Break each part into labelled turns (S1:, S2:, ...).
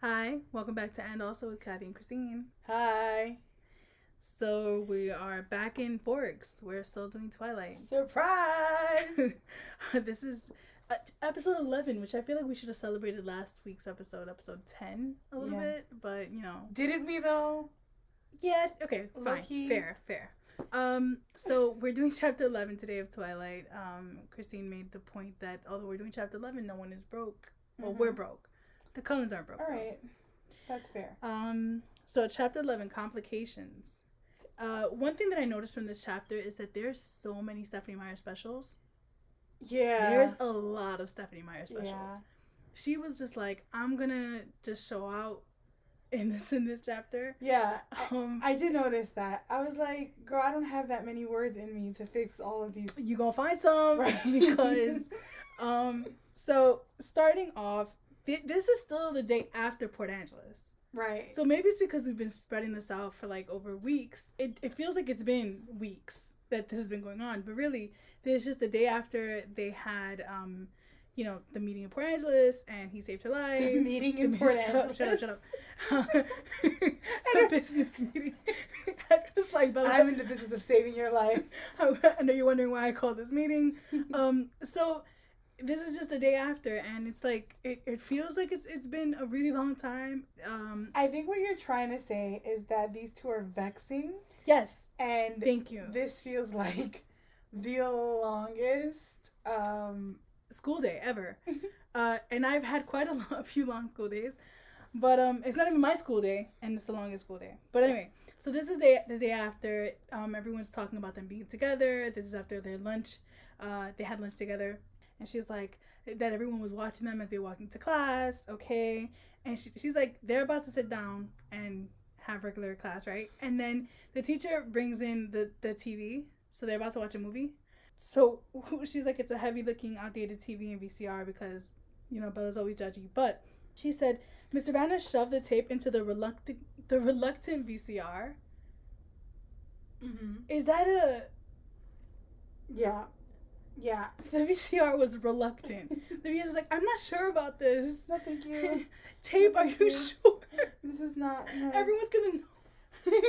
S1: Hi, welcome back to And Also with Kathy and Christine.
S2: Hi.
S1: So we are back in Forks. We're still doing Twilight.
S2: Surprise!
S1: this is uh, episode 11, which I feel like we should have celebrated last week's episode, episode 10, a little
S2: Yeah.
S1: bit, but you know.
S2: Didn't we though?
S1: Yeah, okay, fine.
S2: Low-key.
S1: Fair, fair. Um, so we're doing chapter 11 today of Twilight. Um, Christine made the point that although we're doing chapter 11, no one is broke. Well, we're
S2: Mhm.
S1: broke. The Cullens aren't broke.
S2: All right. That's fair.
S1: Um, so chapter 11, complications. Uh, one thing that I noticed from this chapter is that there's so many Stephenie Meyer specials.
S2: Yeah.
S1: There's a lot of Stephenie Meyer specials.
S2: Yeah.
S1: She was just like, I'm gonna just show out in this in this chapter.
S2: Yeah. I,
S1: Um,
S2: I did notice that. I was like, girl, I don't have that many words in me to fix all of these.
S1: you gonna find some
S2: Right.
S1: because um so starting off th- this is still the day after port angeles
S2: right.
S1: so maybe it's because we've been spreading this out for like over weeks it, it feels like it's been weeks that this has been going on but really there's just the day after they had um you know the meeting in port angeles and he saved her life
S2: The meeting in
S1: The-
S2: Port
S1: shut
S2: Angeles.
S1: up, shut up, shut up. a business meeting. I was like, Bella,
S2: I'm in the business of saving your life.
S1: I know you're wondering why I called this meeting. Um, so this is just the day after, and it's like it, it feels like it's it's been a really long time. Um,
S2: I think what you're trying to say is that these two are vexing,
S1: yes,
S2: and
S1: thank you.
S2: this feels like the longest. Um,
S1: School day ever, uh, and I've had quite a, lot, a few long school days, but um, it's not even my school day, and it's the longest school day. But anyway, so this is the the day after. Um, everyone's talking about them being together. This is after their lunch. Uh, they had lunch together, and she's like that everyone was watching them as they walked into class. Okay, and she, she's like they're about to sit down and have regular class, right? And then the teacher brings in the the TV, so they're about to watch a movie. So she's like, it's a heavy looking, outdated TV and VCR because, you know, Bella's always judgy. But she said, Mr. Banner shoved the tape into the reluctant, the reluctant VCR.
S2: mm-hmm.
S1: Is that a?
S2: Yeah. Yeah.
S1: The VCR was reluctant. The VCR was like, I'm not sure about this.
S2: No, thank you.
S1: tape, are
S2: Thank
S1: you
S2: you.
S1: sure?
S2: This is not. No.
S1: Everyone's gonna know.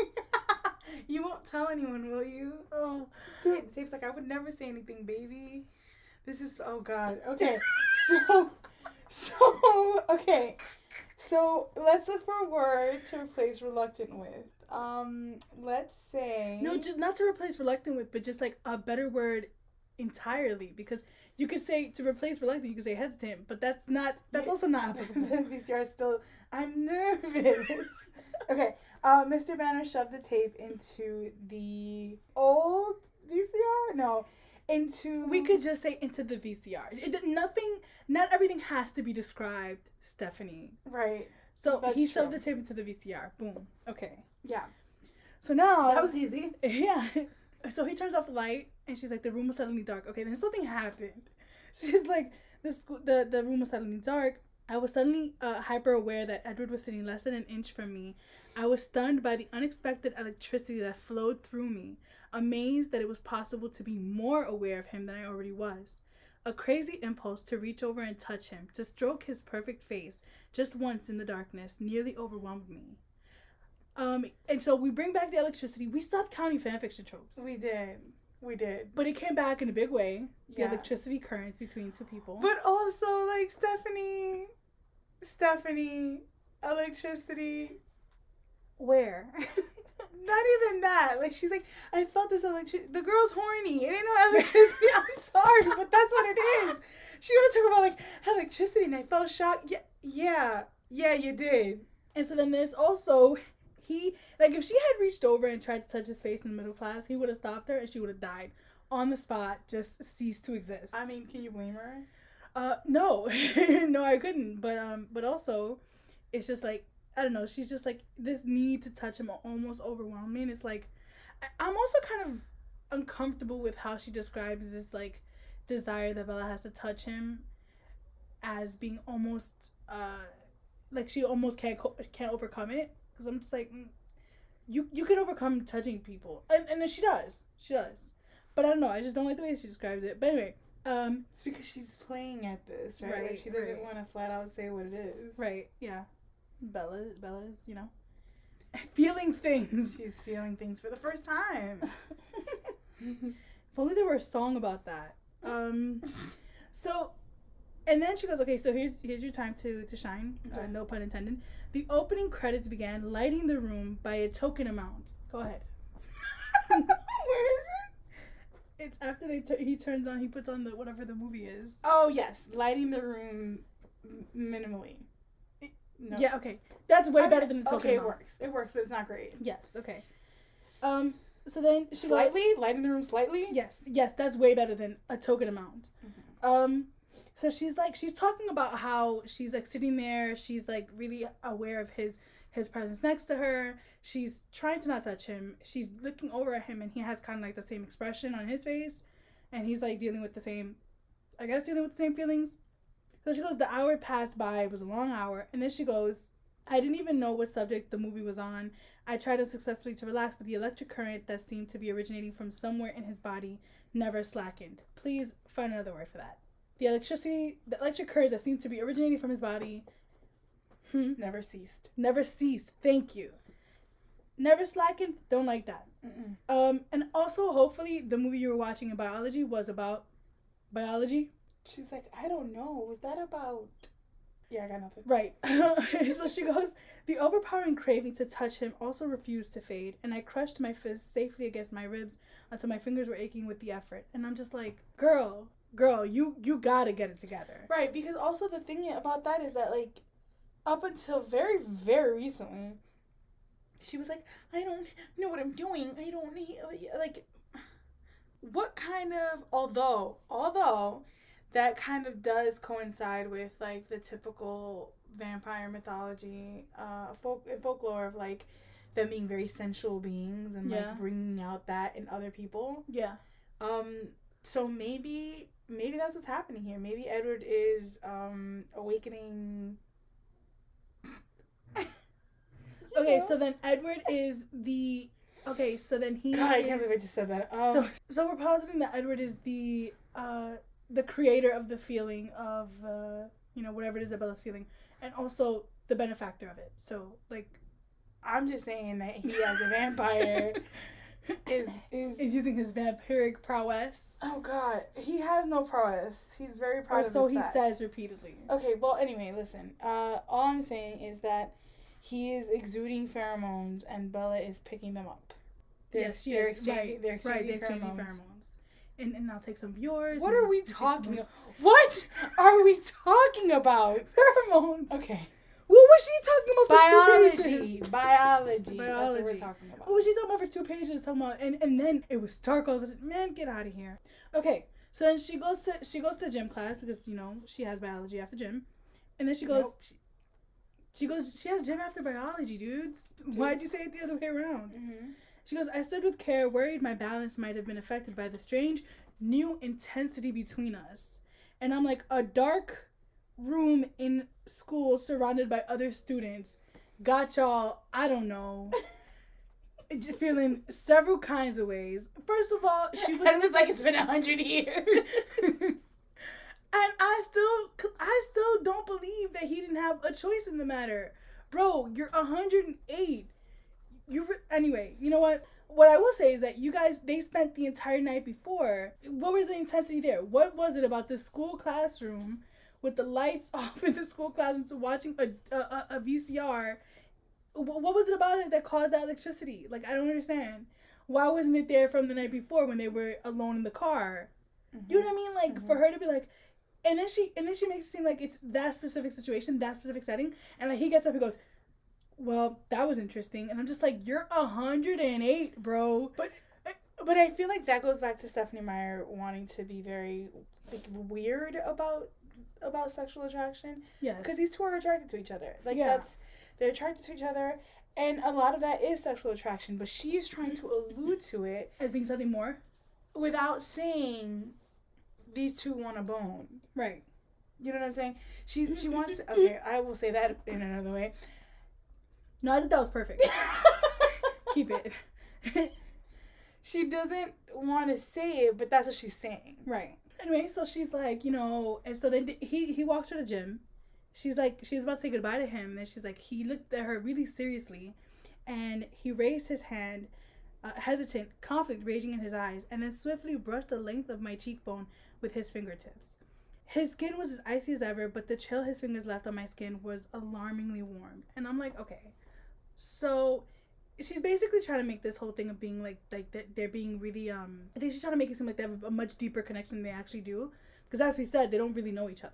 S2: you won't tell anyone, will you?
S1: Oh,
S2: Wait, Dave's like, I would never say anything, baby. This is oh god. Okay, so so okay, so let's look for a word to replace reluctant with. Um, let's say
S1: no, just not to replace reluctant with, but just like a better word entirely because you could say to replace reluctant, you could say hesitant, but that's not. That's also not applicable.
S2: VCR still. I'm nervous. okay, uh, Mr. Banner shoved the tape into the old VCR. No, into
S1: We could just say into the VCR. It, did- nothing, not everything has to be described, Stephenie.
S2: right.
S1: So
S2: That's
S1: he shoved the tape into the VCR. Boom. Okay.
S2: Yeah,
S1: So now
S2: that was easy.
S1: yeah. So he turns off the light, and she's like, "The room was suddenly dark." Okay, then something happened. She's like, "The school, the the room was suddenly dark." I was suddenly uh, hyper aware that Edward was sitting less than an inch from me. I was stunned by the unexpected electricity that flowed through me, amazed that it was possible to be more aware of him than I already was. A crazy impulse to reach over and touch him, to stroke his perfect face just once in the darkness, nearly overwhelmed me. Um, and so we bring back the electricity. We stopped counting fanfiction tropes,
S2: We did. We did.
S1: but it came back in a big way. The
S2: Yeah.
S1: electricity currents between two people.
S2: But also, like, Stephenie, Stephenie, electricity.
S1: where?
S2: Not even that. Like, she's like, I felt this electricity. The girl's horny. It ain't no electricity. I'm sorry, but that's what it is. She want to talk about, like, electricity, and I felt shocked. Yeah, yeah, yeah, you did.
S1: and so then there's also he like if she had reached over and tried to touch his face in the middle class, he would have stopped her and she would have died on the spot, just ceased to exist.
S2: I mean, can you blame her?
S1: Uh, no, no, I couldn't. But um, but also, it's just like I don't know. She's just like this need to touch him almost overwhelmed me, and it's like I- I'm also kind of uncomfortable with how she describes this like desire that Bella has to touch him as being almost uh like she almost can't co- can't overcome it because I'm just like mm, you you can overcome touching people and and then she does she does but I don't know I just don't like the way she describes it but anyway um
S2: It's because she's playing at this, right?
S1: Right,
S2: like she doesn't
S1: right.
S2: want to flat out say what it is.
S1: Right. Yeah. Bella, Bella's, you know, feeling things.
S2: She's feeling things for the first time.
S1: if only there were a song about that. Um, so, and then she goes, "Okay, so here's here's your time to to shine. Uh, no pun intended." The opening credits began, lighting the room by a token amount. Go ahead.
S2: Where is it?
S1: It's after they tu- he turns on, he puts on the whatever the movie is.
S2: Oh yes, lighting the room minimally. No.
S1: Yeah, okay, that's way
S2: I
S1: better
S2: mean,
S1: than the token amount.
S2: Okay, it works. It works, but it's not great.
S1: Yes, okay. Um, so then she goes,
S2: Slightly lighting the room slightly.
S1: Yes, yes, that's way better than a token amount.
S2: Mhm.
S1: Um, so she's like, she's talking about how she's like sitting there. She's like really aware of his his presence next to her. She's trying to not touch him. She's looking over at him, and he has kind of like the same expression on his face, and he's like dealing with the same, I guess, dealing with the same feelings. So she goes, the hour passed by. It was a long hour, and then she goes, I didn't even know what subject the movie was on. I tried unsuccessfully to relax, but the electric current that seemed to be originating from somewhere in his body never slackened. Please find another word for that. The electricity, the electric current that seemed to be originating from his body, hmm,
S2: Never ceased.
S1: never ceased. Thank you. Never slackened. Don't like that. Um, and also, hopefully, the movie you were watching in biology was about biology.
S2: She's like, I don't know. Was that about? Yeah, I got nothing.
S1: Right. so she goes, the overpowering craving to touch him also refused to fade, and I crushed my fist safely against my ribs until my fingers were aching with the effort. And I'm just like, girl, girl, you you gotta get it together.
S2: Right, because also the thing about that is that like, up until very very recently, she was like, I don't know what I'm doing. I don't need like, what kind of although although that kind of does coincide with like the typical vampire mythology, uh, folk and folklore of like them being very sensual beings and
S1: Yeah.
S2: like bringing out that in other people.
S1: Yeah.
S2: Um, so maybe maybe that's what's happening here. Maybe Edward is um awakening.
S1: Okay, so then Edward is the okay, so then he
S2: God, I
S1: is,
S2: can't believe I just said that. Um,
S1: so so we're positing that Edward is the uh the creator of the feeling of uh you know whatever it is that Bella's feeling and also the benefactor of it. So like
S2: I'm just saying that he as a vampire is is.
S1: is using his vampiric prowess.
S2: oh God, he has no prowess. He's very proud
S1: Or
S2: of
S1: so he
S2: facts.
S1: says repeatedly.
S2: Okay, well, anyway, listen. Uh, all I'm saying is that he is exuding pheromones, and Bella is picking them up. They're,
S1: yes, she
S2: they're
S1: is.
S2: exchanging.
S1: right,
S2: They're
S1: right, they're exchanging
S2: pheromones.
S1: pheromones. And, and I'll take some of yours.
S2: What are we talking? What are we talking about?
S1: Pheromones.
S2: Okay,
S1: What was she talking about for two
S2: biology,
S1: pages?
S2: biology. That's what we're
S1: Biology.
S2: talking about.
S1: What was she talking about for two pages? Talking about, and, and then it was dark all of a sudden. Man, get out of here. Okay, so then she goes to she goes to gym class because you know she has biology after gym, and then she goes
S2: Nope.
S1: she goes she has gym after biology, dudes. Why'd you say it the other way around?
S2: Mhm.
S1: She goes, I stood with care, worried my balance might have been affected by the strange new intensity between us. And I'm like, a dark room in school surrounded by other students got y'all, I don't know, feeling several kinds of ways. First of all, she was.
S2: And it was like it's been a hundred years.
S1: and I still, I still don't believe that he didn't have a choice in the matter, bro. You're 108. You re- anyway. You know what? What I will say is that you guys they spent the entire night before. What was the intensity there? What was it about the school classroom with the lights off in the school classroom to watching a a, a- VCR? What was it about it that caused that electricity? Like I don't understand. Why wasn't it there from the night before when they were alone in the car? You know mm-hmm. what I mean? Like for mm-hmm. her to be like, and then she and then she makes it seem like it's that specific situation, that specific setting, and like he gets up, he goes, "Well, that was interesting," and I'm just like, "You're a hundred and eight, bro."
S2: But but I feel like that goes back to Stephenie Meyer wanting to be very like, weird about about sexual attraction
S1: Yes,
S2: because these two are attracted to each other. Like
S1: Yeah.
S2: that's they're attracted to each other, and a lot of that is sexual attraction. But she is trying to allude to it
S1: as being something more,
S2: without saying these two want a bone.
S1: right?
S2: You know what I'm saying? She's she wants. To, okay, I will say that in another way.
S1: No, I think that was perfect. Keep it.
S2: She doesn't want to say it, but that's what she's saying.
S1: right. Anyway, so she's like, you know, and so then he he walks to the gym, she's like she's about to say goodbye to him and she's like he looked at her really seriously and he raised his hand uh, hesitant conflict raging in his eyes and then swiftly brushed the length of my cheekbone with his fingertips. His skin was as icy as ever but the chill his fingers left on my skin was alarmingly warm. And i'm like okay. So she's basically trying to make this whole thing of being like like that they're being really um i think she's trying to make it seem like they have a much deeper connection than they actually do. Because as we said they don't really know each other.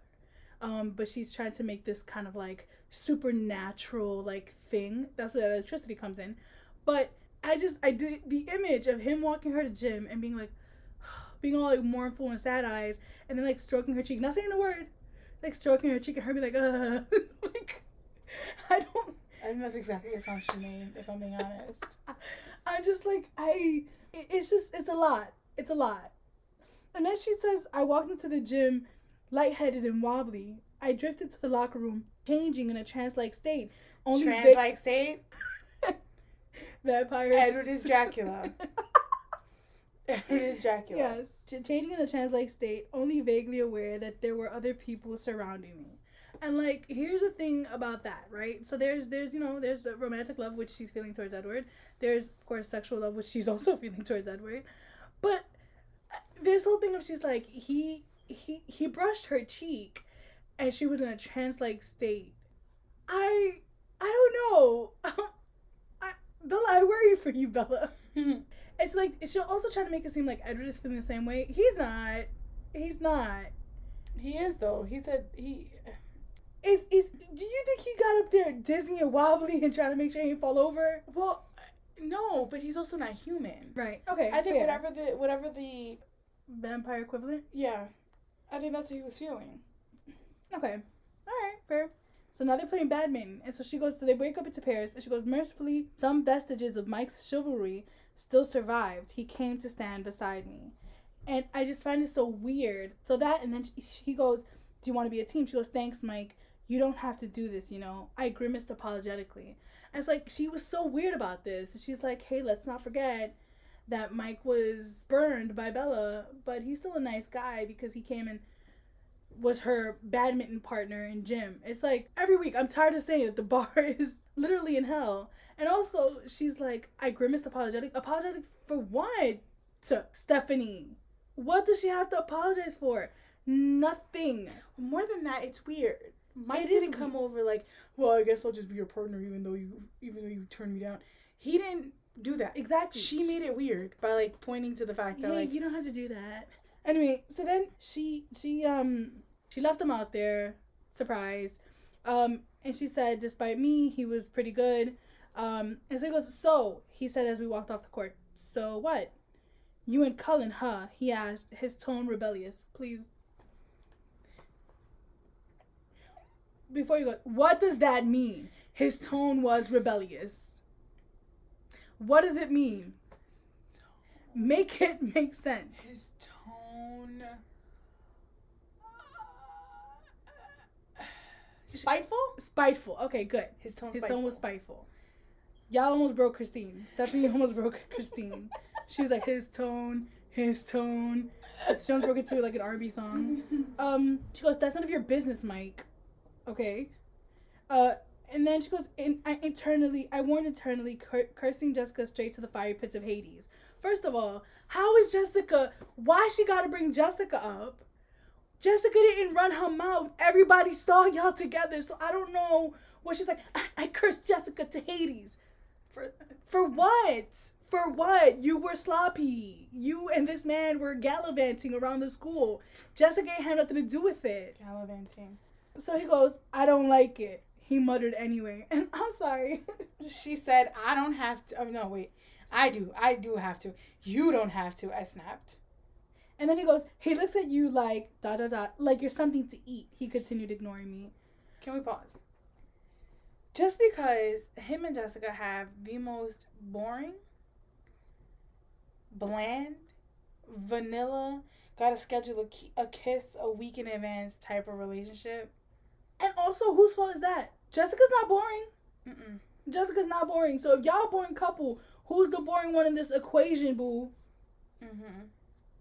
S1: Um, but she's trying to make this kind of like supernatural like thing. That's where the electricity comes in. But I just I did the image of him walking her to gym and being like being all like mournful and sad eyes and then like stroking her cheek, not saying a word, like stroking her cheek and her being like, uh like I don't
S2: I think that's exactly the sound she made, if I'm being honest.
S1: I'm just like I it's just it's a lot. It's a lot. And then she says I walked into the gym lightheaded and wobbly. I drifted to the locker room, changing in a trance-like state. Only
S2: Trans
S1: va-
S2: like state?
S1: vampires.
S2: Edward is Dracula. Edward is Dracula.
S1: yes, changing in a trance-like state, only vaguely aware that there were other people surrounding me. And like, here's the thing about that, right? So there's, there's, you know, there's the romantic love which she's feeling towards Edward. There's, of course, sexual love which she's also feeling towards Edward. But uh, this whole thing of she's like, he, he, he brushed her cheek, and she was in a trance-like state. I, I don't know. I, Bella, I worry for you, Bella. It's like she'll also try to make it seem like Edward is feeling the same way. He's not. He's not.
S2: he is though. He said he.
S1: Is is do you think he got up there dizzy and wobbly and trying to make sure he didn't fall over?
S2: Well, no, but he's also not human.
S1: Right. Okay.
S2: I think
S1: fair.
S2: whatever the whatever the
S1: vampire equivalent.
S2: yeah, I think that's what he was feeling.
S1: Okay. All right. Fair. So now they're playing badminton, and so she goes. So they break up into pairs, and she goes. Mercifully, some vestiges of Mike's chivalry still survived. He came to stand beside me, and I just find it so weird. So that, and then she, he goes, "Do you want to be a team?" She goes, "Thanks, Mike. You don't have to do this. You know." I grimaced apologetically. And it's like she was so weird about this. She's like, "Hey, let's not forget." That Mike was burned by Bella, but he's still a nice guy because he came and was her badminton partner in gym. It's like every week I'm tired of saying that the bar is literally in hell. And also she's like, I grimaced apologetic. Apologetic for what? To Stephenie. What does she have to apologize for? Nothing.
S2: More than that, it's weird. Mike didn't come over like, well, I guess I'll just be your partner, even though you even though you turned me down. He didn't do that.
S1: Exactly.
S2: She made it weird by like pointing to the fact that
S1: yeah,
S2: like
S1: you don't have to do that. Anyway, so then she she um she left him out there, surprise. Um, and she said, despite me, he was pretty good. Um, and so he goes, so he said as we walked off the court. So what? You and Cullen, huh? He asked, his tone rebellious. Please. Before you go, what does that mean? His tone was rebellious. What does it mean? Make it make sense.
S2: his tone spiteful.
S1: Spiteful. Okay, good.
S2: His tone.
S1: His
S2: spiteful.
S1: tone was spiteful. Y'all almost broke Christine. Stephenie almost broke Christine. She was like, his tone, his tone. She almost broke it to like an R&B song. Um, she goes, that's none of your business, Mike. Okay. Uh, and then she goes, in, I internally, I warned internally, cur- cursing Jessica straight to the fire pits of Hades. First of all, how is Jessica? Why she got to bring Jessica up? Jessica didn't run her mouth. Everybody saw y'all together, so I don't know what she's like. I, I cursed Jessica to Hades. For for what? For what? You were sloppy. You and this man were gallivanting around the school. Jessica ain't had nothing to do with it.
S2: Gallivanting.
S1: So he goes, I don't like it. He muttered anyway. And I'm sorry.
S2: She said, "I don't have to." Oh no, wait. I do. I do have to. You don't have to. I snapped.
S1: And then he goes, he looks at you like dot dot dot, like you're something to eat. He continued ignoring me.
S2: Can we pause? Just because him and Jessica have the most boring, bland, vanilla, gotta schedule a, ki- a kiss a week in advance type of relationship.
S1: And also, whose fault is that? Jessica's not boring.
S2: Mm-mm.
S1: Jessica's not boring. So if y'all a boring couple, who's the boring one in this equation, boo?
S2: Mm-hmm.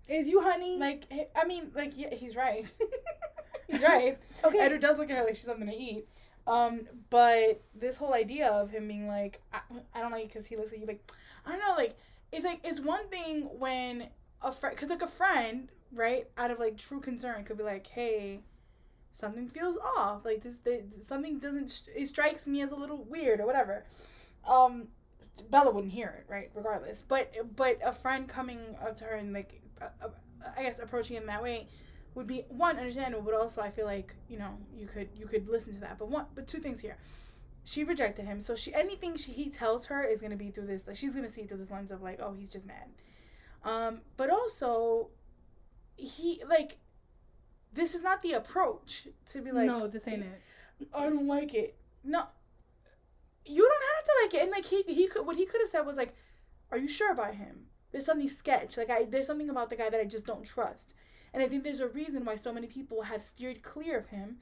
S1: Is you, honey?
S2: Like, I mean, like, yeah, he's right. He's right.
S1: Okay.
S2: Edward does look at her like she's something to eat. Um, but this whole idea of him being like, I, I don't like because he looks at you like, I don't know, like it's like it's one thing when a friend, because like a friend, right, out of like true concern, could be like, hey, something feels off, like this, this something doesn't, it strikes me as a little weird or whatever. Um, Bella wouldn't hear it, right, regardless. But but a friend coming up to her and like, uh, I guess approaching him that way would be one understandable, but also I feel like you know you could you could listen to that. But one, but two things here. She rejected him, so she anything she he tells her is gonna be through this. Like she's gonna see through this lens of like, oh, he's just mad. Um, but also, he like, this is not the approach to be like.
S1: no, this ain't it.
S2: I don't like it. No, you don't have to like it. And like he he could what he could have said was like, "Are you sure about him? There's something sketch. Like I there's something about the guy that I just don't trust." And I think there's a reason why so many people have steered clear of him,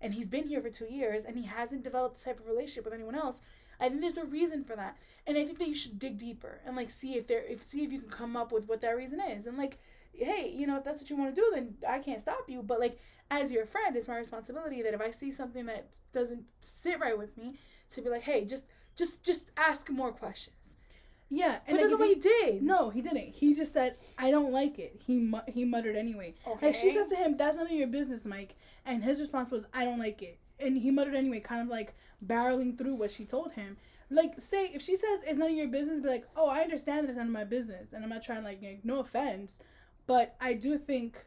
S2: and he's been here for two years and he hasn't developed this type of relationship with anyone else. I think there's a reason for that, and I think that you should dig deeper and like see if there if see if you can come up with what that reason is. And like, hey, you know if that's what you want to do, then I can't stop you. But like as your friend, it's my responsibility that if I see something that doesn't sit right with me, to be like, hey, just just just ask more questions.
S1: Yeah,
S2: And
S1: and
S2: that's
S1: like,
S2: what he did.
S1: No, he didn't. He just said, "I don't like it." He mu- he muttered anyway.
S2: Okay.
S1: Like she said to him, "That's none of your business, Mike." And his response was, "I don't like it." And he muttered anyway, kind of like barreling through what she told him. Like, say if she says it's none of your business, be like, "Oh, I understand that it's none of my business," and I'm not trying to like, no offense, but I do think,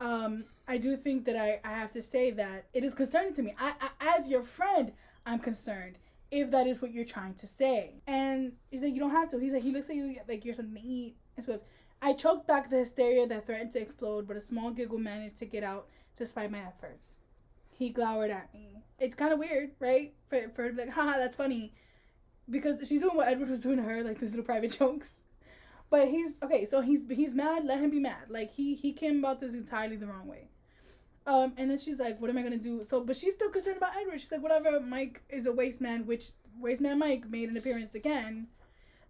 S1: um, I do think that I I have to say that it is concerning to me. I, I as your friend, I'm concerned if that is what you're trying to say. And he said, You don't have to. He said, He looks at you like you're something to eat. And so I choked back the hysteria that threatened to explode, but a small giggle managed to get out despite my efforts. He glowered at me. It's kind of weird, right? For, for like, haha, that's funny. Because she's doing what Edward was doing to her, like these little private jokes. But he's okay, so he's he's mad, let him be mad. Like he he came about this entirely the wrong way. Um, and then she's like, "What am I gonna do?" So, but she's still concerned about Edward. She's like, "Whatever." Mike is a waste man, which waste man Mike made an appearance again.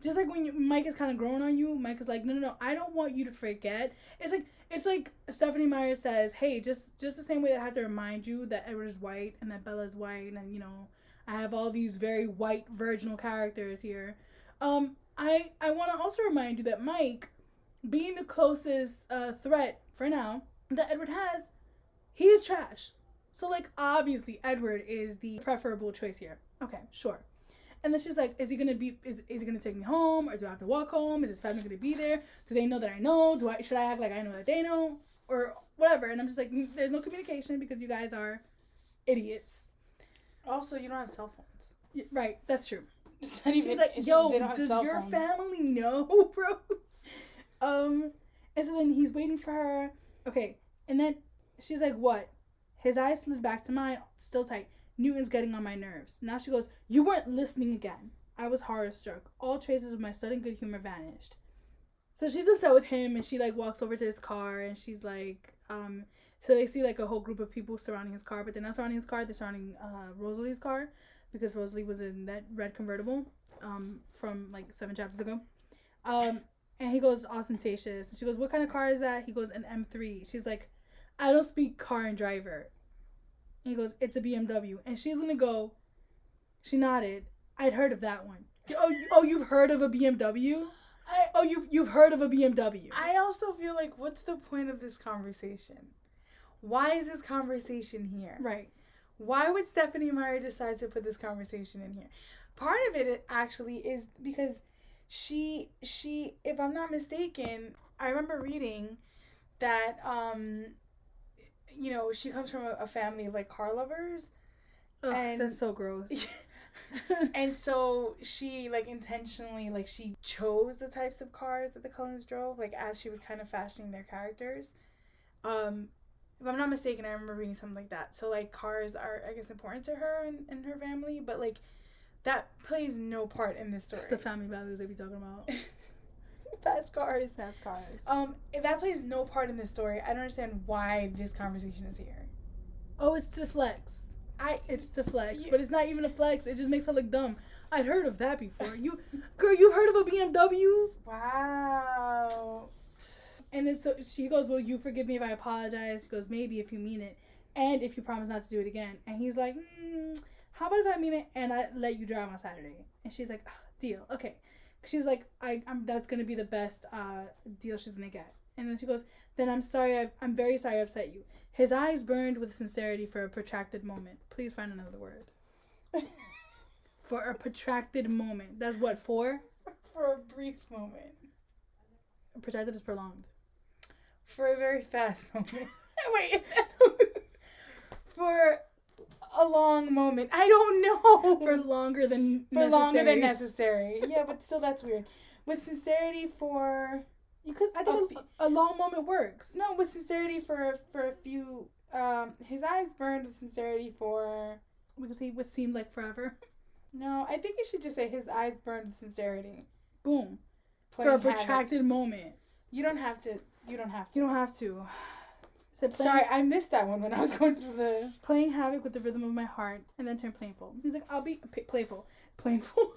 S1: Just like when you, Mike is kind of growing on you, Mike is like, "No, no, no, I don't want you to forget." It's like it's like Stephenie Meyer says, "Hey, just just the same way that I have to remind you that Edward is white and that Bella is white, and you know, I have all these very white virginal characters here." Um, I I want to also remind you that Mike, being the closest uh, threat for now that Edward has, he is trash. So like obviously Edward is the preferable choice here. Okay, sure. And then she's like, is he gonna be is, is he gonna take me home or do I have to walk home? Is his family gonna be there? Do they know that I know? Do I should I act like I know that they know? Or whatever. And I'm just like, "Mm, there's no communication because you guys are idiots.
S2: Also, you don't have cell phones.
S1: Right, that's true.
S2: It's not even.
S1: He's like, yo,
S2: they don't have
S1: does your
S2: phones.
S1: family know, bro? Um, and so then he's waiting for her. Okay, and then she's like, what? His eyes slid back to mine, still tight. Newton's getting on my nerves. Now she goes, you weren't listening again. I was horror struck. All traces of my sudden good humor vanished. So she's upset with him, and she like walks over to his car, and she's like, um, so they see like a whole group of people surrounding his car, but they're not surrounding his car. They're surrounding uh, Rosalie's car because Rosalie was in that red convertible um, from like seven chapters ago. Um, and he goes ostentatious. And she goes, "What kind of car is that?" He goes, "An M3." She's like, "I don't speak car and driver." And he goes, "It's a BMW." And she's gonna go. She nodded. I'd heard of that one. Oh, you- oh, you've heard of a BMW?
S2: I,
S1: Oh, you you've heard of a BMW?
S2: I also feel like, what's the point of this conversation? Why is this conversation here?
S1: right.
S2: Why would Stephenie Meyer decide to put this conversation in here? Part of it actually is because she she if I'm not mistaken, I remember reading that um you know, she comes from a, a family of like car lovers
S1: Ugh,
S2: And-
S1: that's so gross.
S2: and so she like intentionally like she chose the types of cars that the Cullens drove like as she was kind of fashioning their characters um if i'm not mistaken i remember reading something like that so like cars are i guess important to her and, and her family but like that plays no part in this story
S1: That's the family values they be talking about.
S2: fast cars
S1: Fast cars.
S2: um if that plays no part in this story i don't understand why this conversation is here
S1: oh, it's to flex.
S2: i
S1: It's to flex,
S2: Yeah.
S1: but it's not even a flex. It just makes her look dumb. I'd heard of that before. You, girl, you've heard of a BMW?
S2: wow
S1: And then so she goes, "Will you forgive me if I apologize?" She goes, "Maybe if you mean it." and if you promise not to do it again. And he's like, mm, how about if I mean it and I let you drive on Saturday? And she's like, deal, okay. She's like, I, I'm that's gonna be the best uh, deal she's gonna get. And then she goes, then I'm sorry, i I'm very sorry I upset you. His eyes burned with sincerity for a protracted moment. Please find another word. for a protracted moment. That's what for?
S2: For a brief moment.
S1: Protracted is prolonged.
S2: For a very fast moment. Wait. for a long moment. I don't know.
S1: For longer than
S2: for necessary. longer than necessary. yeah, but still that's weird. With sincerity for
S1: you could I think a, a, long moment works.
S2: No, with sincerity for for a few um his eyes burned with sincerity for
S1: because he would seemed like forever.
S2: No, I think you should just say his eyes burned with sincerity.
S1: Boom. for a protracted havoc. moment.
S2: You don't have to you don't have
S1: to. You don't have to.
S2: Said Sorry, I missed that one when I was going through the
S1: playing havoc with the rhythm of my heart, and then turn playful. He's like, "I'll be p- playful, playful,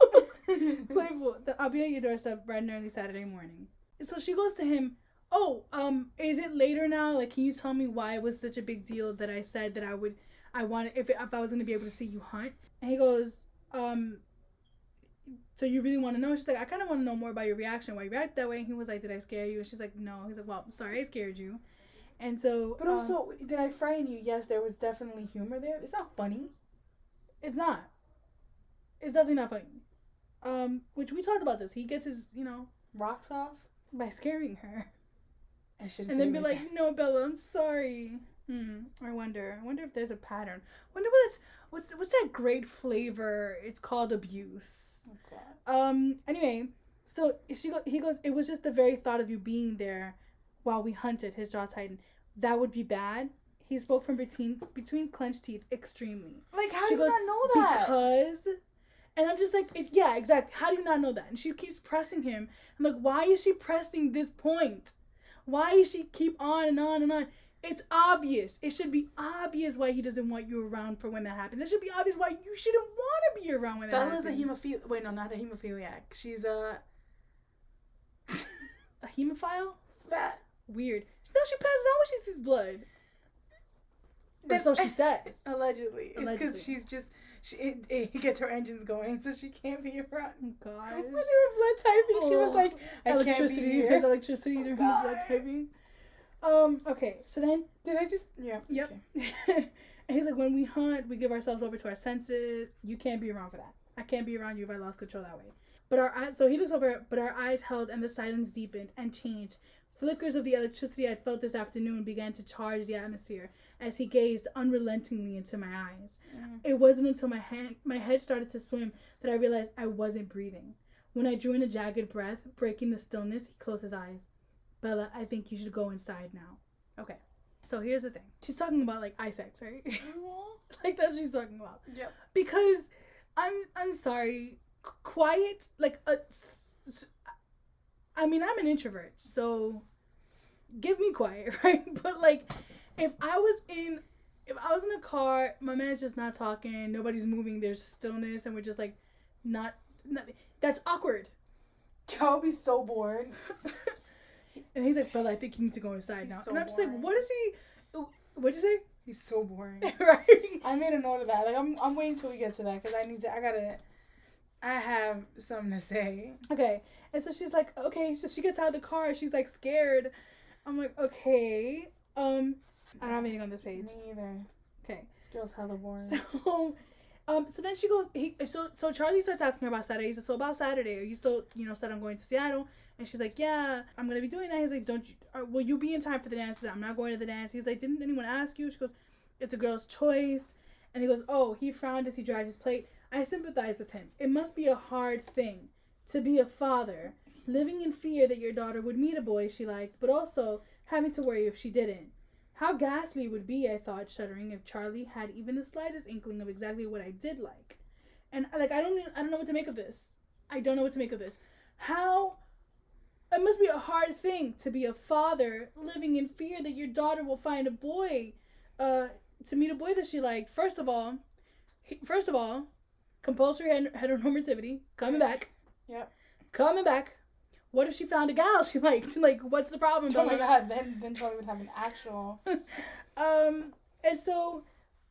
S1: playful. I'll be at your doorstep bright and early Saturday morning." So she goes to him. Oh, um, is it later now? Like, can you tell me why it was such a big deal that I said that I would, I wanted if if I was gonna be able to see you hunt? And he goes, um, so you really want to know? She's like, I kind of want to know more about your reaction, why you react that way. And he was like, Did I scare you? And she's like, No. He's like, Well, sorry, I scared you. And so,
S2: but also, um, did I frighten you? Yes, there was definitely humor there. It's not funny.
S1: It's not. It's definitely not funny. Um, which we talked about this. He gets his, you know,
S2: rocks off
S1: by scaring her. I should. And then be like, that. "No, Bella, I'm sorry." Hmm. I wonder. I wonder if there's a pattern. Wonder what's what's what's that great flavor? It's called abuse. Okay. Um. Anyway, so she go, he goes. It was just the very thought of you being there while we hunted. His jaw tightened that would be bad. He spoke from between between clenched teeth extremely.
S2: Like how she do you not know that?
S1: Because and I'm just like, it's, yeah, exactly. How do you not know that? And she keeps pressing him. I'm like, why is she pressing this point? Why is she keep on and on and on? It's obvious. It should be obvious why he doesn't want you around for when that happens. It should be obvious why you shouldn't want to be around when that
S2: Bella's
S1: happens.
S2: Bella's a hemophiliac. Wait, no, not a hemophiliac. She's a
S1: a hemophile. That weird. No, she passes out when she sees blood. That's so she says.
S2: Allegedly. It's because she's just she it, it, gets her engines going, so she can't be around. Oh, God. When they were blood typing, oh, she was oh, like, I
S1: electricity. Can't be
S2: There's
S1: electricity oh, blood typing. Um. Okay. So then,
S2: did I just? Yeah.
S1: Yep. Okay. and he's like, when we hunt, we give ourselves over to our senses. You can't be around for that. I can't be around you if I lost control that way. But our eyes. So he looks over, but our eyes held, and the silence deepened and changed Flickers of the electricity I'd felt this afternoon began to charge the atmosphere as he gazed unrelentingly into my eyes. Mm. It wasn't until my hand, my head started to swim that I realized I wasn't breathing. When I drew in a jagged breath, breaking the stillness, he closed his eyes. Bella, I think you should go inside now. Okay. So here's the thing. She's talking about like eye sex, right? Mm-hmm. like that's what she's talking about.
S2: Yep.
S1: Because I'm I'm sorry, quiet like uh, a I mean, I'm an introvert, so give me quiet, right? But like, if I was in, if I was in a car, my man's just not talking, nobody's moving, there's stillness, and we're just like, not, not that's awkward.
S2: Y'all be so bored.
S1: and he's like, Bella, I think you need to go inside he's now. So and I'm just boring. like, what is he? What'd you say?
S2: He's so boring.
S1: right.
S2: I made a note of that. Like, I'm, I'm waiting till we get to that because I need to. I gotta. I have something to say.
S1: Okay. And so she's like, okay. So she gets out of the car. She's like scared. I'm like, okay. Um, I don't have anything on this page.
S2: Me either.
S1: Okay.
S2: This girl's hella boring.
S1: So, um, so then she goes. He so so Charlie starts asking her about Saturday. He says, so about Saturday, are you still you know said I'm going to Seattle? And she's like, yeah, I'm gonna be doing that. He's like, don't you? Or, will you be in time for the dance? She's like, I'm not going to the dance. He's like, didn't anyone ask you? She goes, it's a girl's choice. And he goes, oh, he frowned as he dried his plate. I sympathize with him. It must be a hard thing to be a father living in fear that your daughter would meet a boy she liked, but also having to worry if she didn't. How ghastly it would be, I thought, shuddering, if Charlie had even the slightest inkling of exactly what I did like. And like I don't I don't know what to make of this. I don't know what to make of this. How it must be a hard thing to be a father living in fear that your daughter will find a boy uh to meet a boy that she liked. First of all, first of all, compulsory heteronormativity coming back.
S2: Yep.
S1: Coming back what if she found a gal she liked? Like, what's the problem?
S2: Oh my god, then then Charlie would have an actual.
S1: um, And so,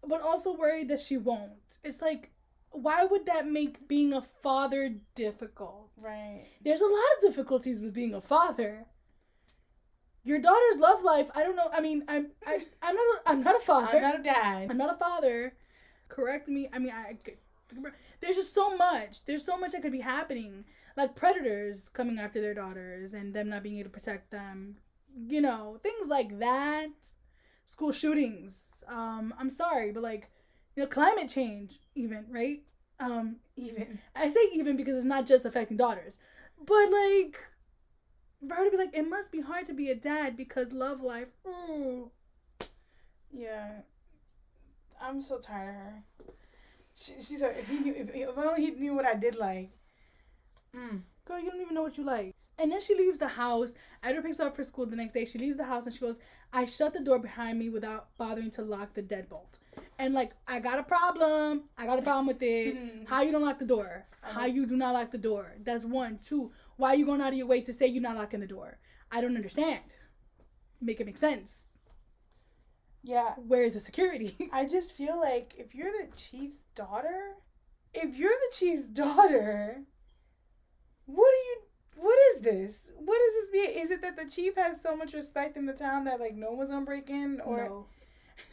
S1: but also worried that she won't. It's like, why would that make being a father difficult?
S2: Right.
S1: There's a lot of difficulties with being a father. Your daughter's love life, I don't know. I mean, I'm I, I'm not a, I'm not a father.
S2: I'm not a dad.
S1: I'm not a father. Correct me. I mean, I. There's just so much. There's so much that could be happening, like predators coming after their daughters and them not being able to protect them. You know, things like that. School shootings. Um, I'm sorry, but like, you know, climate change, even right. Um,
S2: Even.
S1: I say even because it's not just affecting daughters, but like, for her to be like, it must be hard to be a dad because love life. Ooh.
S2: Yeah. I'm so tired of her. She, she's like, if he knew, if, if only he knew what I did like. Mm.
S1: Girl, you don't even know what you like. And then she leaves the house. Edward picks her up for school the next day. She leaves the house and she goes, I shut the door behind me without bothering to lock the deadbolt. And like, I got a problem. I got a problem with it. How you don't lock the door? How you do not lock the door? That's one. Two, why are you going out of your way to say you're not locking the door? I don't understand. Make it make sense.
S2: Yeah.
S1: Where is the security?
S2: I just feel like if you're the chief's daughter, if you're the chief's daughter, what are you? What is this? What is this? mean? Is it that the chief has so much respect in the town that like no one's gonna break in, or
S1: no.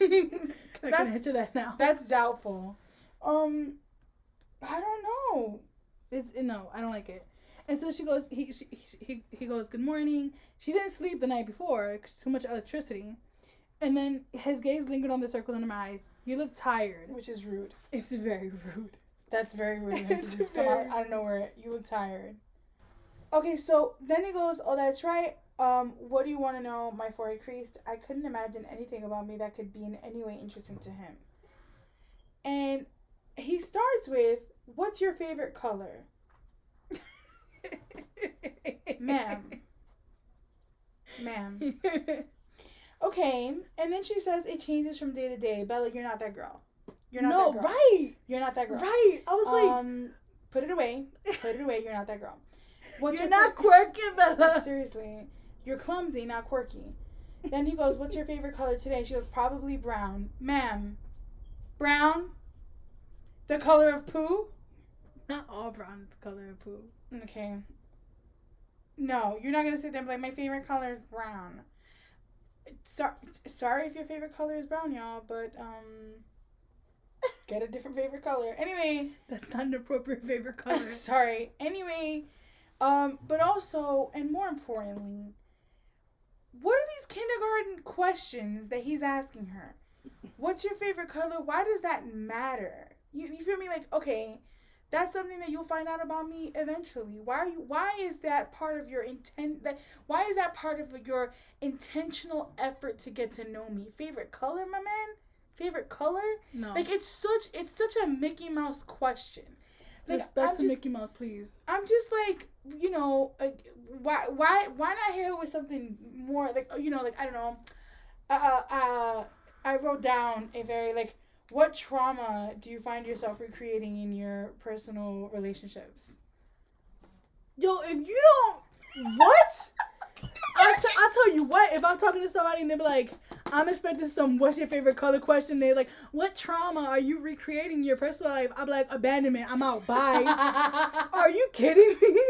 S1: I can
S2: that's
S1: answer that now.
S2: that's doubtful. Um, I don't know.
S1: It's no, I don't like it. And so she goes. He she, he he goes. Good morning. She didn't sleep the night before. 'cause Too much electricity. And then his gaze lingered on the circles under my eyes. You look tired.
S2: Which is rude.
S1: It's very rude.
S2: That's very rude.
S1: It's
S2: It's out
S1: very-
S2: out of nowhere. You look tired. Okay, so then he goes, "Oh, that's right. Um, what do you want to know? My forehead creased. I couldn't imagine anything about me that could be in any way interesting to him." And he starts with, "What's your favorite color, ma'am? Ma'am." Okay, and then she says it changes from day to day. Bella, you're not that girl. You're not
S1: no,
S2: that girl.
S1: right,
S2: You're not that girl.
S1: right. I was like,
S2: Um, put it away. Put it away. You're not that girl. What's
S1: you're
S2: your
S1: not quirky, Bella.
S2: Seriously, you're clumsy, not quirky. Then he goes, "What's your favorite color today?" She goes, "Probably brown, ma'am. Brown. The color of poo.
S1: Not all brown is the color of poo.
S2: Okay. No, you're not gonna sit there and be like, my favorite color is brown. Sorry, sorry if your favorite color is brown, y'all, but um, get a different favorite color. Anyway,
S1: That's not an appropriate favorite color.
S2: sorry. Anyway, um, but also, and more importantly, what are these kindergarten questions that he's asking her? What's your favorite color? Why does that matter? You, you feel me? Like, okay, that's something that you'll find out about me eventually. Why are you? Why is that part of your intent? That why is that part of your intentional effort to get to know me? Favorite color, my man? Favorite color?
S1: no.
S2: Like it's such it's such a Mickey Mouse question. Like
S1: Respect
S2: I'm
S1: to
S2: just,
S1: Mickey Mouse, please.
S2: I'm just like you know like why why why not hit her with something more like you know like I don't know. Uh uh I wrote down a very like what trauma do you find yourself recreating in your personal relationships?
S1: Yo, if you don't, what? I t- I tell you what. If I'm talking to somebody and they're like, I'm expecting some "What's your favorite color?" question. They're like, "What trauma are you recreating in your personal life?" I'm like, "Abandonment. I'm out. Bye." are you kidding me?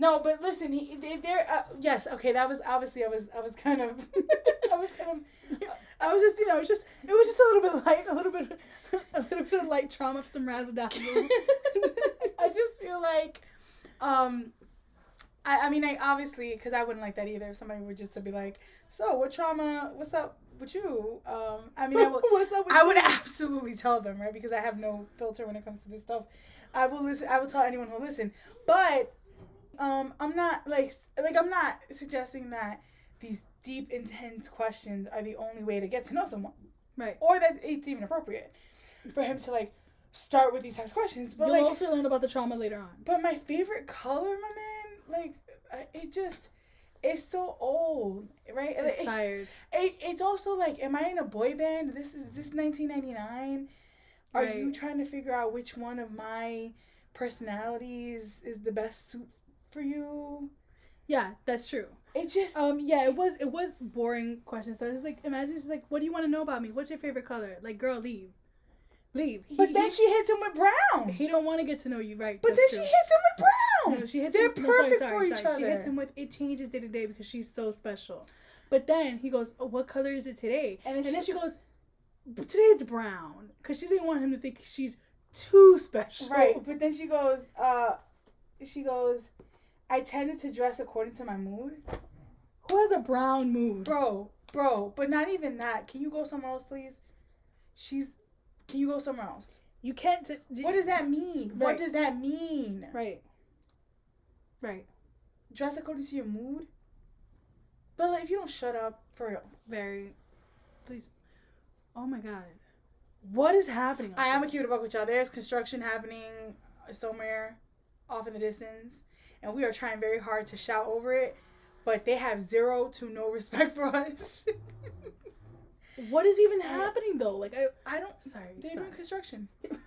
S2: No, but listen, he, if there, uh, yes, okay, that was obviously I was, I was kind of, I was kind of,
S1: I was just, you know, it's just it was just a little bit light, a little bit, a little bit of light trauma for some razzle dazzle.
S2: I just feel like, um, I, I mean, I obviously, because I wouldn't like that either. If somebody were just to be like, "So, what trauma? What's up with you?" Um, I mean, I would,
S1: What's up with
S2: I would absolutely tell them, right? Because I have no filter when it comes to this stuff. I will listen. I will tell anyone who'll listen. But, um, I'm not like, like I'm not suggesting that these deep, intense questions are the only way to get to know someone
S1: Right.
S2: or that it's even appropriate for him to like start with these types of questions. But
S1: You'll
S2: like,
S1: also learn about the trauma later on.
S2: but my favorite color, my man, like it just it's so old, right?
S1: It's
S2: It's,
S1: tired.
S2: it, it's also like, am I in a boy band? This is this 1999. Are you trying to figure out which one of my personalities is the best suit for you?
S1: Yeah, that's true.
S2: It just
S1: Um, yeah, it was it was boring questions. So it's like, imagine she's like, "What do you want to know about me? What's your favorite color?" Like, girl, leave, leave. He,
S2: But then
S1: he,
S2: she hits him with brown.
S1: he don't want to get to know you, right?
S2: but then
S1: that's
S2: she hits him with brown.
S1: No, she hits
S2: They're
S1: him. no, sorry,
S2: perfect
S1: sorry,
S2: for each
S1: sorry. She hits him with it changes day to day because she's so special. But then he goes, oh, "What color is it today?"
S2: And
S1: And
S2: then
S1: then,
S2: she-
S1: she goes, "But "Today it's brown," because she didn't want him to think she's too special.
S2: Right. But then she goes, uh, she goes, I tended to dress according to my mood.
S1: Who has a brown mood?
S2: Bro, bro, but not even that. Can you go somewhere else, please? She's. Can you go somewhere else?
S1: You can't. T- d-
S2: What does that mean? What does that mean?
S1: Right. Right.
S2: Dress according to your mood. But like, if you don't shut up, for real.
S1: Very. Please. Oh my god. What is happening?
S2: I am a cute about with y'all. There's construction happening somewhere off in the distance, and we are trying very hard to shout over it, but they have zero to no respect for us.
S1: What is even happening though? Like I, I don't. Sorry.
S2: They're doing construction. what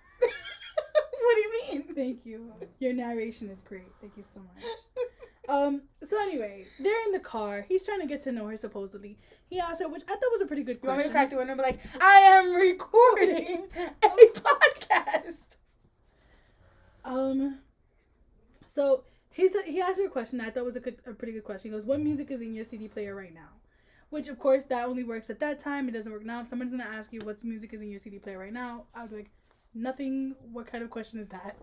S2: do you mean?
S1: Thank you. Your narration is great. Thank you so much. Um. So anyway, they're in the car. He's trying to get to know her. Supposedly, he asked her, which I thought was a pretty good
S2: You want me
S1: question.
S2: to crack the window and be like, I am recording a podcast?
S1: Um. So he said he asked her a question that I thought was a good, a pretty good question. He goes, "What music is in your CD player right now?" Which of course that only works at that time. It doesn't work now. If someone's gonna ask you what music is in your CD player right now, I would be like, "Nothing." What kind of question is that?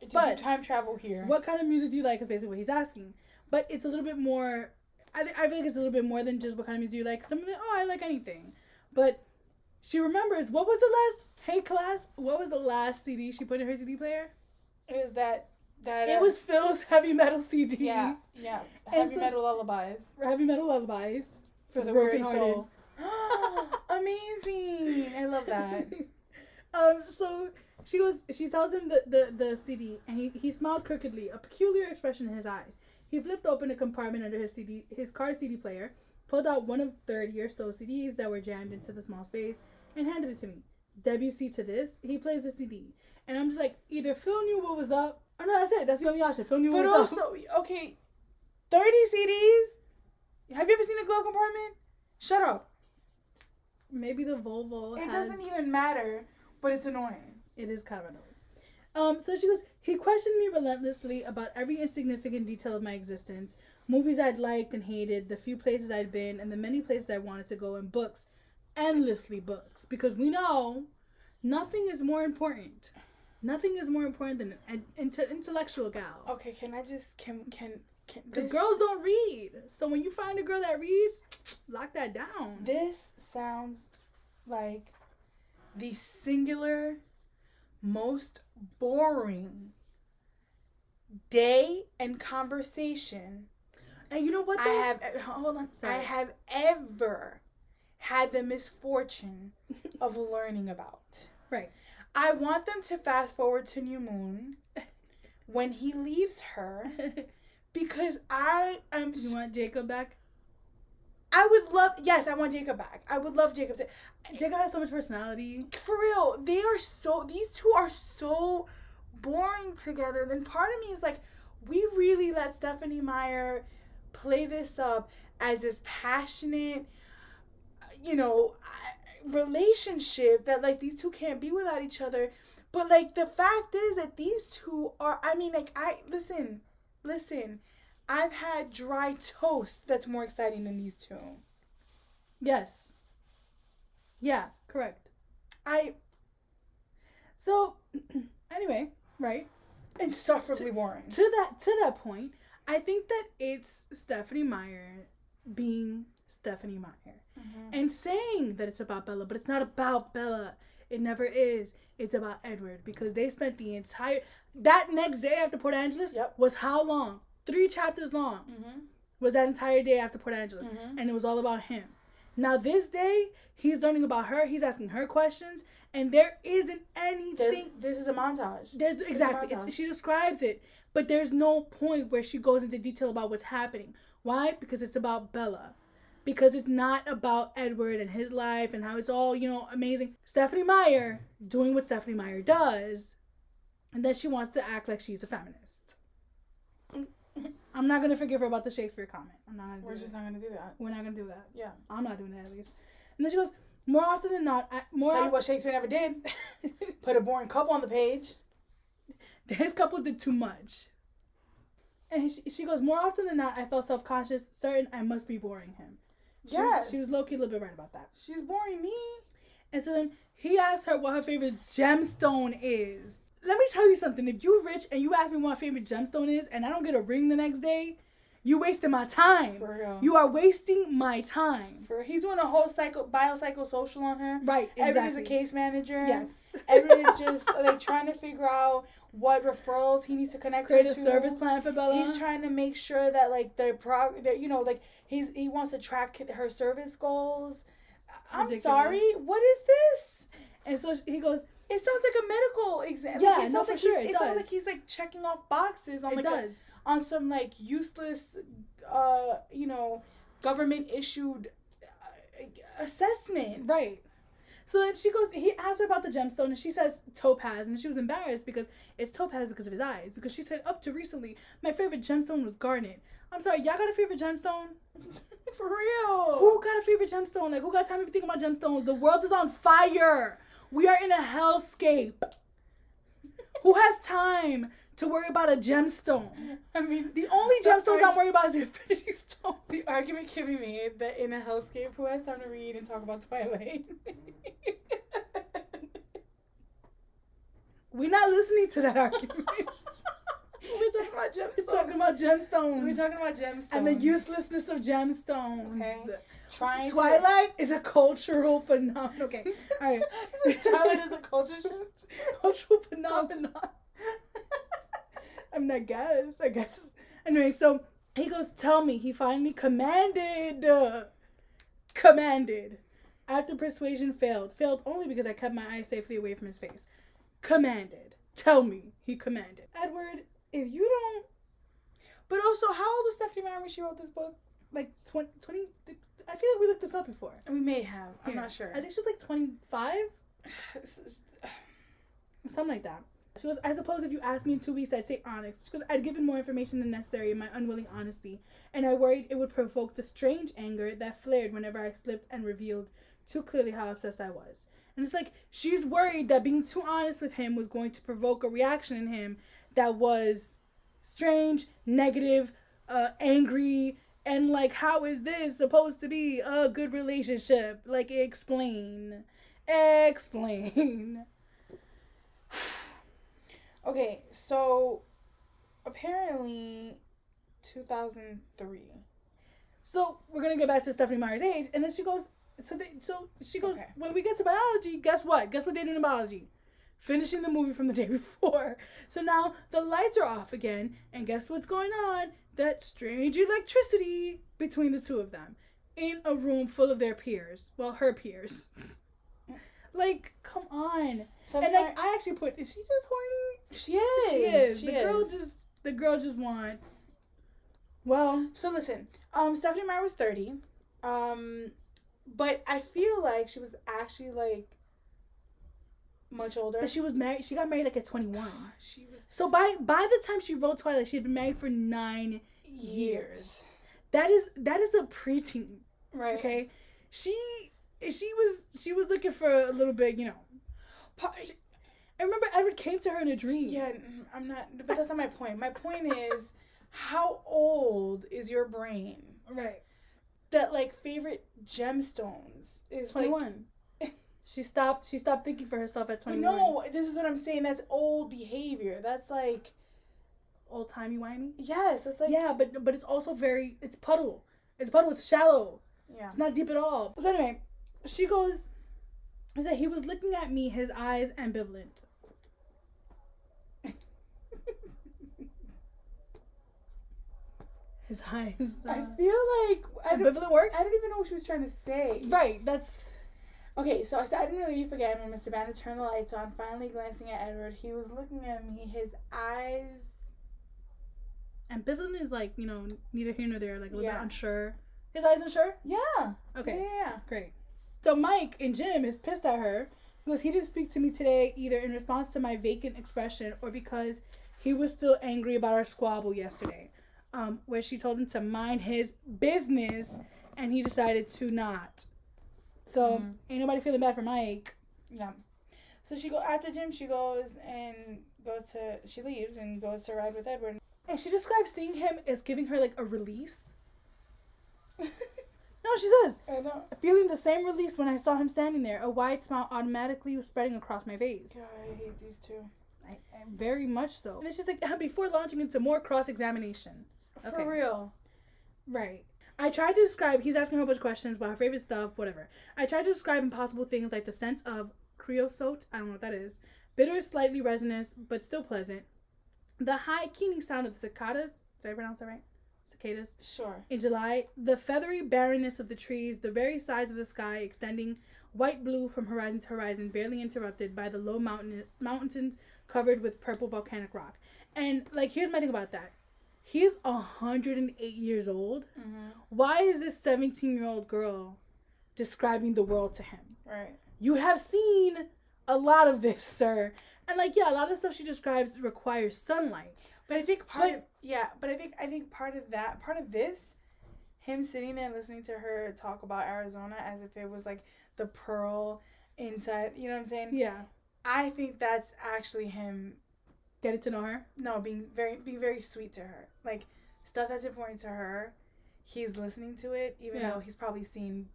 S2: Did
S1: But-
S2: time travel here.
S1: What kind of music do you like? Is basically what he's asking. But it's a little bit more. I, th- I feel like it's a little bit more than just what kind of music do you like. Some of it, oh, I like anything. But she remembers what was the last. Hey class, what was the last CD she put in her CD player?
S2: Is that that?
S1: It
S2: uh,
S1: was Phil's heavy metal CD.
S2: yeah, yeah. Heavy
S1: so
S2: metal lullabies
S1: Heavy metal lullabies
S2: for
S1: for
S2: the
S1: broken
S2: soul. Amazing! I love that.
S1: um. So she goes. She tells him the, the the CD, and he he smiled crookedly, a peculiar expression in his eyes. He flipped open a compartment under his CD, his car CD player, pulled out one of thirty or so CDs that were jammed into the small space, and handed it to me. Debussy to this. He plays the CD, and I'm just like, either Phil knew what was up. Oh no, that's it. That's the only option. Knew what
S2: But
S1: up.
S2: also, okay, thirty CDs. Have you ever seen a glove compartment? Shut up.
S1: Maybe the Volvo.
S2: It
S1: has...
S2: doesn't even matter, but it's annoying.
S1: It is kind of annoying. Um, so she goes, he questioned me relentlessly about every insignificant detail of my existence, movies I'd liked and hated, the few places I'd been, and the many places I wanted to go, and books, endlessly books, because we know nothing is more important. Nothing is more important than an inte- intellectual gal.
S2: Okay, can I just can can can
S1: Because girls don't read. So when you find a girl that reads, lock that down.
S2: This sounds like the singular most boring day and conversation
S1: And you know what?
S2: I have uh, e, hold on.
S1: Sorry.
S2: I have ever had the misfortune of learning about.
S1: Right.
S2: I want them to fast forward to New Moon when he leaves her because I am
S1: you want Jacob back?
S2: I would love yes, I want Jacob back. I would love Jacob to
S1: Jacob has so much personality.
S2: for real. They are so these two are so boring together. Then part of me is like, we really let Stephenie Meyer play this up as this passionate, you know, I- relationship that like these two can't be without each other. But like the fact is that these two are. I mean, like I listen, listen. I've had dry toast that's more exciting than these two.
S1: Yes. Yeah, correct.
S2: I
S1: So, anyway, right
S2: insufferably boring.
S1: to that to that point, I think that it's Stephenie Meyer being Stephenie Meyer and saying that it's about Bella, but it's not about Bella. It never is. It's about Edward because they spent the entire that next day after Port Angeles
S2: Yep.
S1: was how long? Three chapters long
S2: Mm-hmm.
S1: was that entire day after Port Angeles,
S2: Mhm.
S1: and it was all about him. Now this day, he's learning about her. He's asking her questions, and there isn't anything.
S2: this is a montage.
S1: There's exactly.
S2: montage.
S1: She describes it, but there's no point where she goes into detail about what's happening. Why? Because it's about Bella. Because it's not about Edward and his life and how it's all you know amazing. Stephenie Meyer doing what Stephenie Meyer does, and then she wants to act like she's a feminist. I'm not gonna forgive her about the Shakespeare comment. I'm not gonna do
S2: We're
S1: that.
S2: just not gonna do that.
S1: We're not gonna do that.
S2: Yeah.
S1: I'm not doing that at least. And then she goes, more often than not, I, more
S2: Tell you what Shakespeare never did. Put a boring couple on the page.
S1: his couple did too much. And she, she goes, more often than not, I felt self conscious, certain I must be boring him. She
S2: Yes.
S1: was, she was low key a little bit right about that.
S2: She's boring me.
S1: And so then he asked her what her favorite gemstone is. Let me tell you something. If you rich and you ask me what my favorite gemstone is, and I don't get a ring the next day, you wasting my time.
S2: For real.
S1: You are wasting my time.
S2: For he's doing a whole psycho biopsychosocial on her.
S1: Right. Exactly.
S2: a case manager.
S1: Yes.
S2: Is just like trying to figure out what referrals he needs to connect
S1: Create
S2: her
S1: a
S2: to.
S1: service plan for Bella.
S2: He's trying to make sure that like the prog, that, you know, like he's he wants to track her service goals. I'm
S1: Ridiculous.
S2: sorry. What is this?
S1: and so he goes,
S2: It sounds like a medical exam.
S1: Yeah,
S2: like, it
S1: no,
S2: sounds
S1: for
S2: like
S1: sure, it
S2: it sounds like he's like checking off boxes on
S1: it
S2: like a- on some like useless, uh, you know, government issued uh, assessment.
S1: Right. So then she goes, he asks her about the gemstone, and she says topaz, and she was embarrassed because it's topaz because of his eyes. Because she said, up to recently, my favorite gemstone was garnet. I'm sorry, y'all got a favorite gemstone?
S2: For real.
S1: Who got a favorite gemstone? Like, who got time to think about gemstones? The world is on fire. We are in a hellscape. who has time to worry about a gemstone?
S2: I mean,
S1: The only
S2: The
S1: gemstones I'm worried about is the infinity stone.
S2: the argument can be made that in a hellscape, who has time to read and talk about Twilight?
S1: We're not listening to that argument.
S2: We're talking about gemstones.
S1: We're talking about gemstones.
S2: We're talking about gemstones.
S1: and the uselessness of gemstones.
S2: Okay. Trying to-
S1: Twilight is a cultural phenomenon. Okay, all right.
S2: Twilight is a culture shift.
S1: cultural phenomenon. I mean, I guess. I guess. Anyway, so he goes, "Tell me." He finally commanded. uh, commanded. After persuasion failed, failed only because I kept my eyes safely away from his face. Commanded. Tell me. He commanded. Edward, if you don't
S2: But also, how old was Stephenie Meyer when she wrote this book?
S1: like 20, 20 I feel like we looked this up before.
S2: We may have. I'm
S1: Here.
S2: not sure.
S1: I think she was like 25, something like that. She goes, I suppose if you asked me in two weeks, I'd say onyx. She goes, I'd given more information than necessary in my unwilling honesty, and I worried it would provoke the strange anger that flared whenever I slipped and revealed too clearly how obsessed I was. And it's like, she's worried that being too honest with him was going to provoke a reaction in him that was strange, negative, uh, angry, and like, how is this supposed to be a good relationship? Like, explain. Explain.
S2: Okay, so apparently 2003.
S1: So we're gonna get back to Stephenie Meyer's age, and then she goes. So they, so she goes.
S2: Okay.
S1: When we get to biology, guess what? Guess what they did in biology? Finishing the movie from the day before. So now the lights are off again, and guess what's going on? That strange electricity between the two of them in a room full of their peers. Well, her peers. like, come on. And like, I actually put, is she just horny?
S2: she is.
S1: She is.
S2: She
S1: the
S2: is.
S1: girl just, the girl just wants. Well,
S2: So listen, um, Stephenie Meyer was 30. Um, but I feel like she was actually like much older.
S1: but she was married. She got married like at twenty one.
S2: She was
S1: So by by the time she wrote Twilight, she had been married for nine years. That is that is a preteen.
S2: Right.
S1: Okay, she she was she was looking for a little bit, you know. She- I remember Edward came to her in a dream.
S2: Yeah, I'm not. But that's not my point. My point is, how old is your brain
S1: right.
S2: that like favorite gemstones is
S1: Twenty
S2: like
S1: one. She stopped. She stopped thinking for herself at twenty.
S2: No, this is what I'm saying. That's old behavior. That's like
S1: old timey wimey.
S2: yes. That's like
S1: yeah, but but it's also very it's puddle. It's puddle. It's shallow.
S2: yeah.
S1: It's not deep at all. So anyway, she goes. I said he was looking at me, his eyes ambivalent. His eyes.
S2: I
S1: Uh,
S2: feel like I
S1: ambivalent works.
S2: I don't even know what she was trying to say.
S1: Right. That's
S2: Okay, so I sat in relief again when Mr. Banner turned the lights on, finally glancing at Edward. He was looking at me, his eyes.
S1: ambivalent is like you know neither here nor there, like a little
S2: Yeah.
S1: bit unsure. His eyes unsure.
S2: Yeah.
S1: Okay.
S2: Yeah, yeah.
S1: Great. So Mike and Jim is pissed at her because he didn't speak to me today either in response to my vacant expression or because he was still angry about our squabble yesterday. um, where she told him to mind his business, and he decided to not. So
S2: Mhm.
S1: ain't nobody feeling bad for Mike.
S2: Yeah. So she go after gym. She goes and goes to. She leaves and goes to ride with Edward.
S1: And she describes seeing him as giving her like a release. No, she says,
S2: I know.
S1: feeling the same release when I saw him standing there. A wide smile automatically spreading across my face.
S2: God, I hate these two.
S1: I, I- very much so. And it's just like before launching into more cross examination. Okay.
S2: For real.
S1: Right. I tried to describe, he's asking her a bunch of questions about her favorite stuff, whatever. I tried to describe impossible things like the scent of creosote, I don't know what that is, bitter, slightly resinous, but still pleasant. The high keening sound of the cicadas, did I pronounce that right? Cicadas.
S2: Sure.
S1: In July, the feathery barrenness of the trees, the very size of the sky extending white blue from horizon to horizon, barely interrupted by the low mountain mountains covered with purple volcanic rock. And like, here's my thing about that. He's 108 years old.
S2: Mm-hmm.
S1: Why is this 17 year old girl describing the world to him?
S2: Right.
S1: You have seen a lot of this, sir. And like, yeah, a lot of stuff she describes requires sunlight.
S2: But I think part
S1: But-
S2: of yeah, but I think I think part of that part of this, him sitting there listening to her talk about Arizona as if it was like the pearl inside you know what I'm saying?
S1: Yeah.
S2: I think that's actually him
S1: Getting to know her.
S2: no, being very being very sweet to her. Like stuff that's important to her, he's listening to it, even
S1: Yeah.
S2: though he's probably seen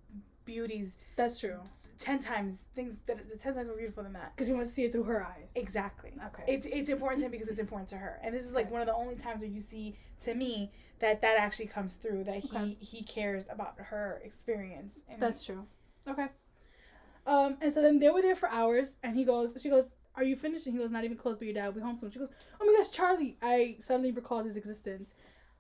S2: beauties
S1: That's true.
S2: ten times things that are ten times more beautiful than that.
S1: Because he wants to see it through her eyes.
S2: Exactly.
S1: Okay.
S2: It's it's important to him because it's important to her, and this is like
S1: Right.
S2: one of the only times where you see to me that that actually comes through that he
S1: Okay.
S2: he cares about her experience. And
S1: That's true. Okay. Um, and so then they were there for hours, and he goes, she goes, "Are you finished?" And he goes, "Not even close, but your dad will be home soon." She goes, "Oh my gosh, Charlie!" I suddenly recalled his existence.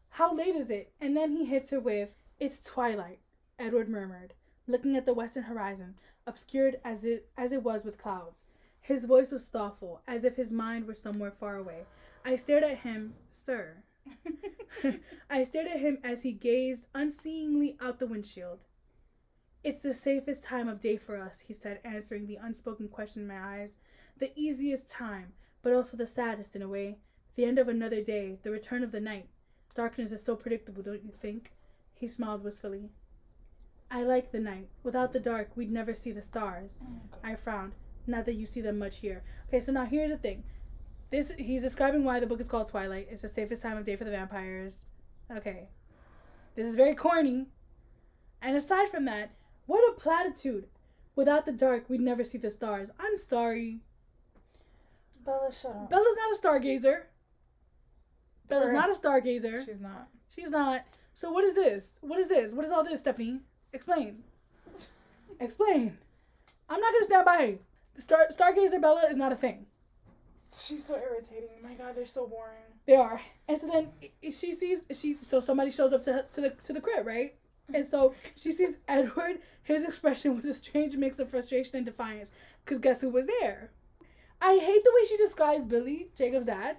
S1: How late is it? And then he hits her with, "It's twilight." Edward murmured, looking at the western horizon, obscured as it as it was with clouds. His voice was thoughtful, as if his mind were somewhere far away. I stared at him, sir. I stared at him as he gazed unseeingly out the windshield. It's the safest time of day for us, he said, answering the unspoken question in my eyes. The easiest time, but also the saddest in a way. The end of another day, the return of the night. Darkness is so predictable, don't you think? He smiled wistfully. I like the night. Without the dark, we'd never see the stars. Oh I frowned. Not that you see them much here. Okay, so now here's the thing. This he's describing why the book is called Twilight. It's the safest time of day for the vampires. Okay. This is very corny. And aside from that, what a platitude. Without the dark, we'd never see the stars. I'm sorry.
S2: Bella, shut up.
S1: Bella's not a stargazer. Bella's not a stargazer.
S2: She's not.
S1: She's not. So what is this? What is this? What is all this, Stephenie? Explain. Explain. I'm not gonna stand by Star Stargazer Bella is not a thing.
S2: She's so irritating. My God, they're so boring.
S1: They are. And so then she sees she so somebody shows up to her- to the to the crib, right? And so she sees Edward. His expression was a strange mix of frustration and defiance. Cause guess who was there? I hate the way she describes Billy, Jacob's dad.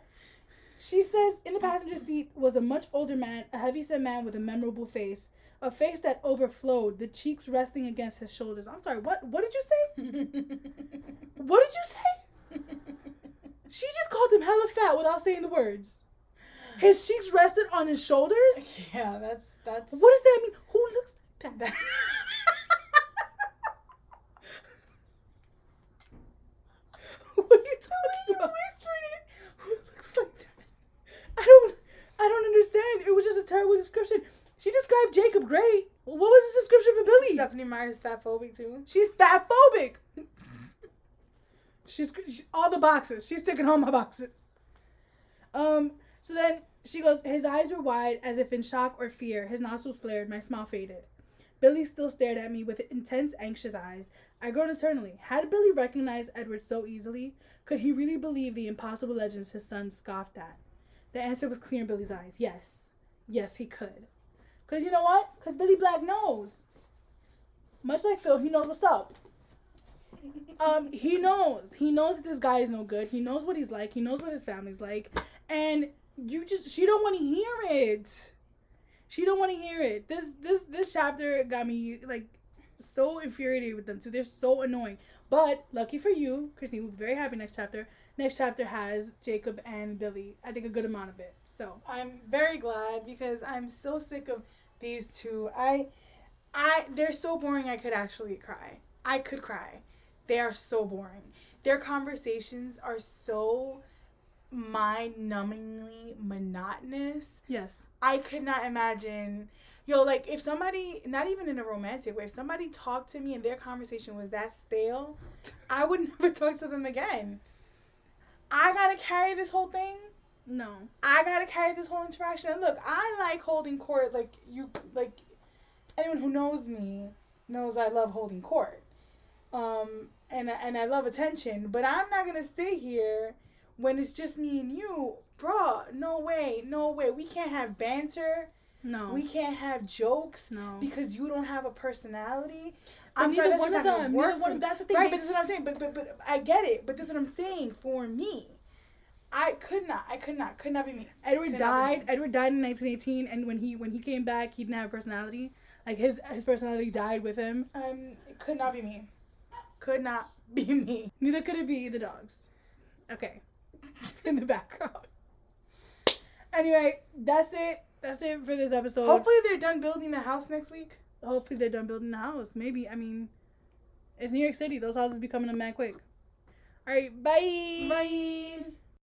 S1: She says in the passenger seat was a much older man, a heavy-set man with a memorable face, a face that overflowed, the cheeks resting against his shoulders. I'm sorry, what? What did you say? What did you say? She just called him hella fat without saying the words. His cheeks rested on his shoulders.
S2: yeah, that's that's
S1: What does that mean? Who looks like that?
S2: that.
S1: What are you talking about? Who looks like that? I don't. I don't understand. It was just a terrible description. She described Jacob great. What was his description for Billy?
S2: Stephenie Meyer's fat phobic too.
S1: She's fat phobic. She's, she's all the boxes. She's taking home my boxes. Um. So then she goes. His eyes were wide, as if in shock or fear. His nostrils flared. My smile faded. Billy still stared at me with intense, anxious eyes. I groaned eternally. Had Billy recognized Edward so easily? Could he really believe the impossible legends his son scoffed at? The answer was clear in Billy's eyes. Yes. Yes, he could. Because you know what? Because Billy Black knows. Much like Phil, he knows what's up. Um, he knows. He knows that this guy is no good. He knows what he's like. He knows what his family's like. And you just she don't want to hear it. She don't want to hear it. This this this chapter got me like so infuriated with them too. They're so annoying. But lucky for you, Christine will be very happy next chapter. next chapter has Jacob and Billy. I think a good amount of it. So
S2: I'm very glad because I'm so sick of these two. I, I, they're so boring. I could actually cry. I could cry. They are so boring. Their conversations are so mind-numbingly monotonous.
S1: yes,
S2: I could not imagine. Yo, like if somebody, not even in a romantic way, if somebody talked to me and their conversation was that stale, I would never talk to them again. I gotta carry this whole thing.
S1: no,
S2: I gotta carry this whole interaction. And look, I like holding court. Like you, like anyone who knows me knows I love holding court. Um, and and I love attention. But I'm not gonna sit here when it's just me and you, bro. No way, no way. We can't have banter.
S1: No,
S2: We can't have jokes
S1: no.
S2: because you don't have a personality.
S1: But
S2: I'm sorry, that's
S1: one
S2: just not
S1: them.
S2: work
S1: one. that's the thing.
S2: Right, but this is what I'm saying. But but but I get it. But this is what I'm saying for me. I could not. I could not. Could not be me.
S1: Edward
S2: Could
S1: died.
S2: be.
S1: Edward died in 1918, and when he when he came back, he didn't have a personality. Like his his personality died with him.
S2: Um, it could not be me. Could not be me.
S1: Neither could it be the dogs. Okay, in the background. Anyway, that's it. That's it for this episode.
S2: Hopefully they're done building the house next week.
S1: Hopefully they're done building the house. Maybe. I mean, it's New York City. Those houses be coming in mad quick. All right. Bye.
S2: Bye.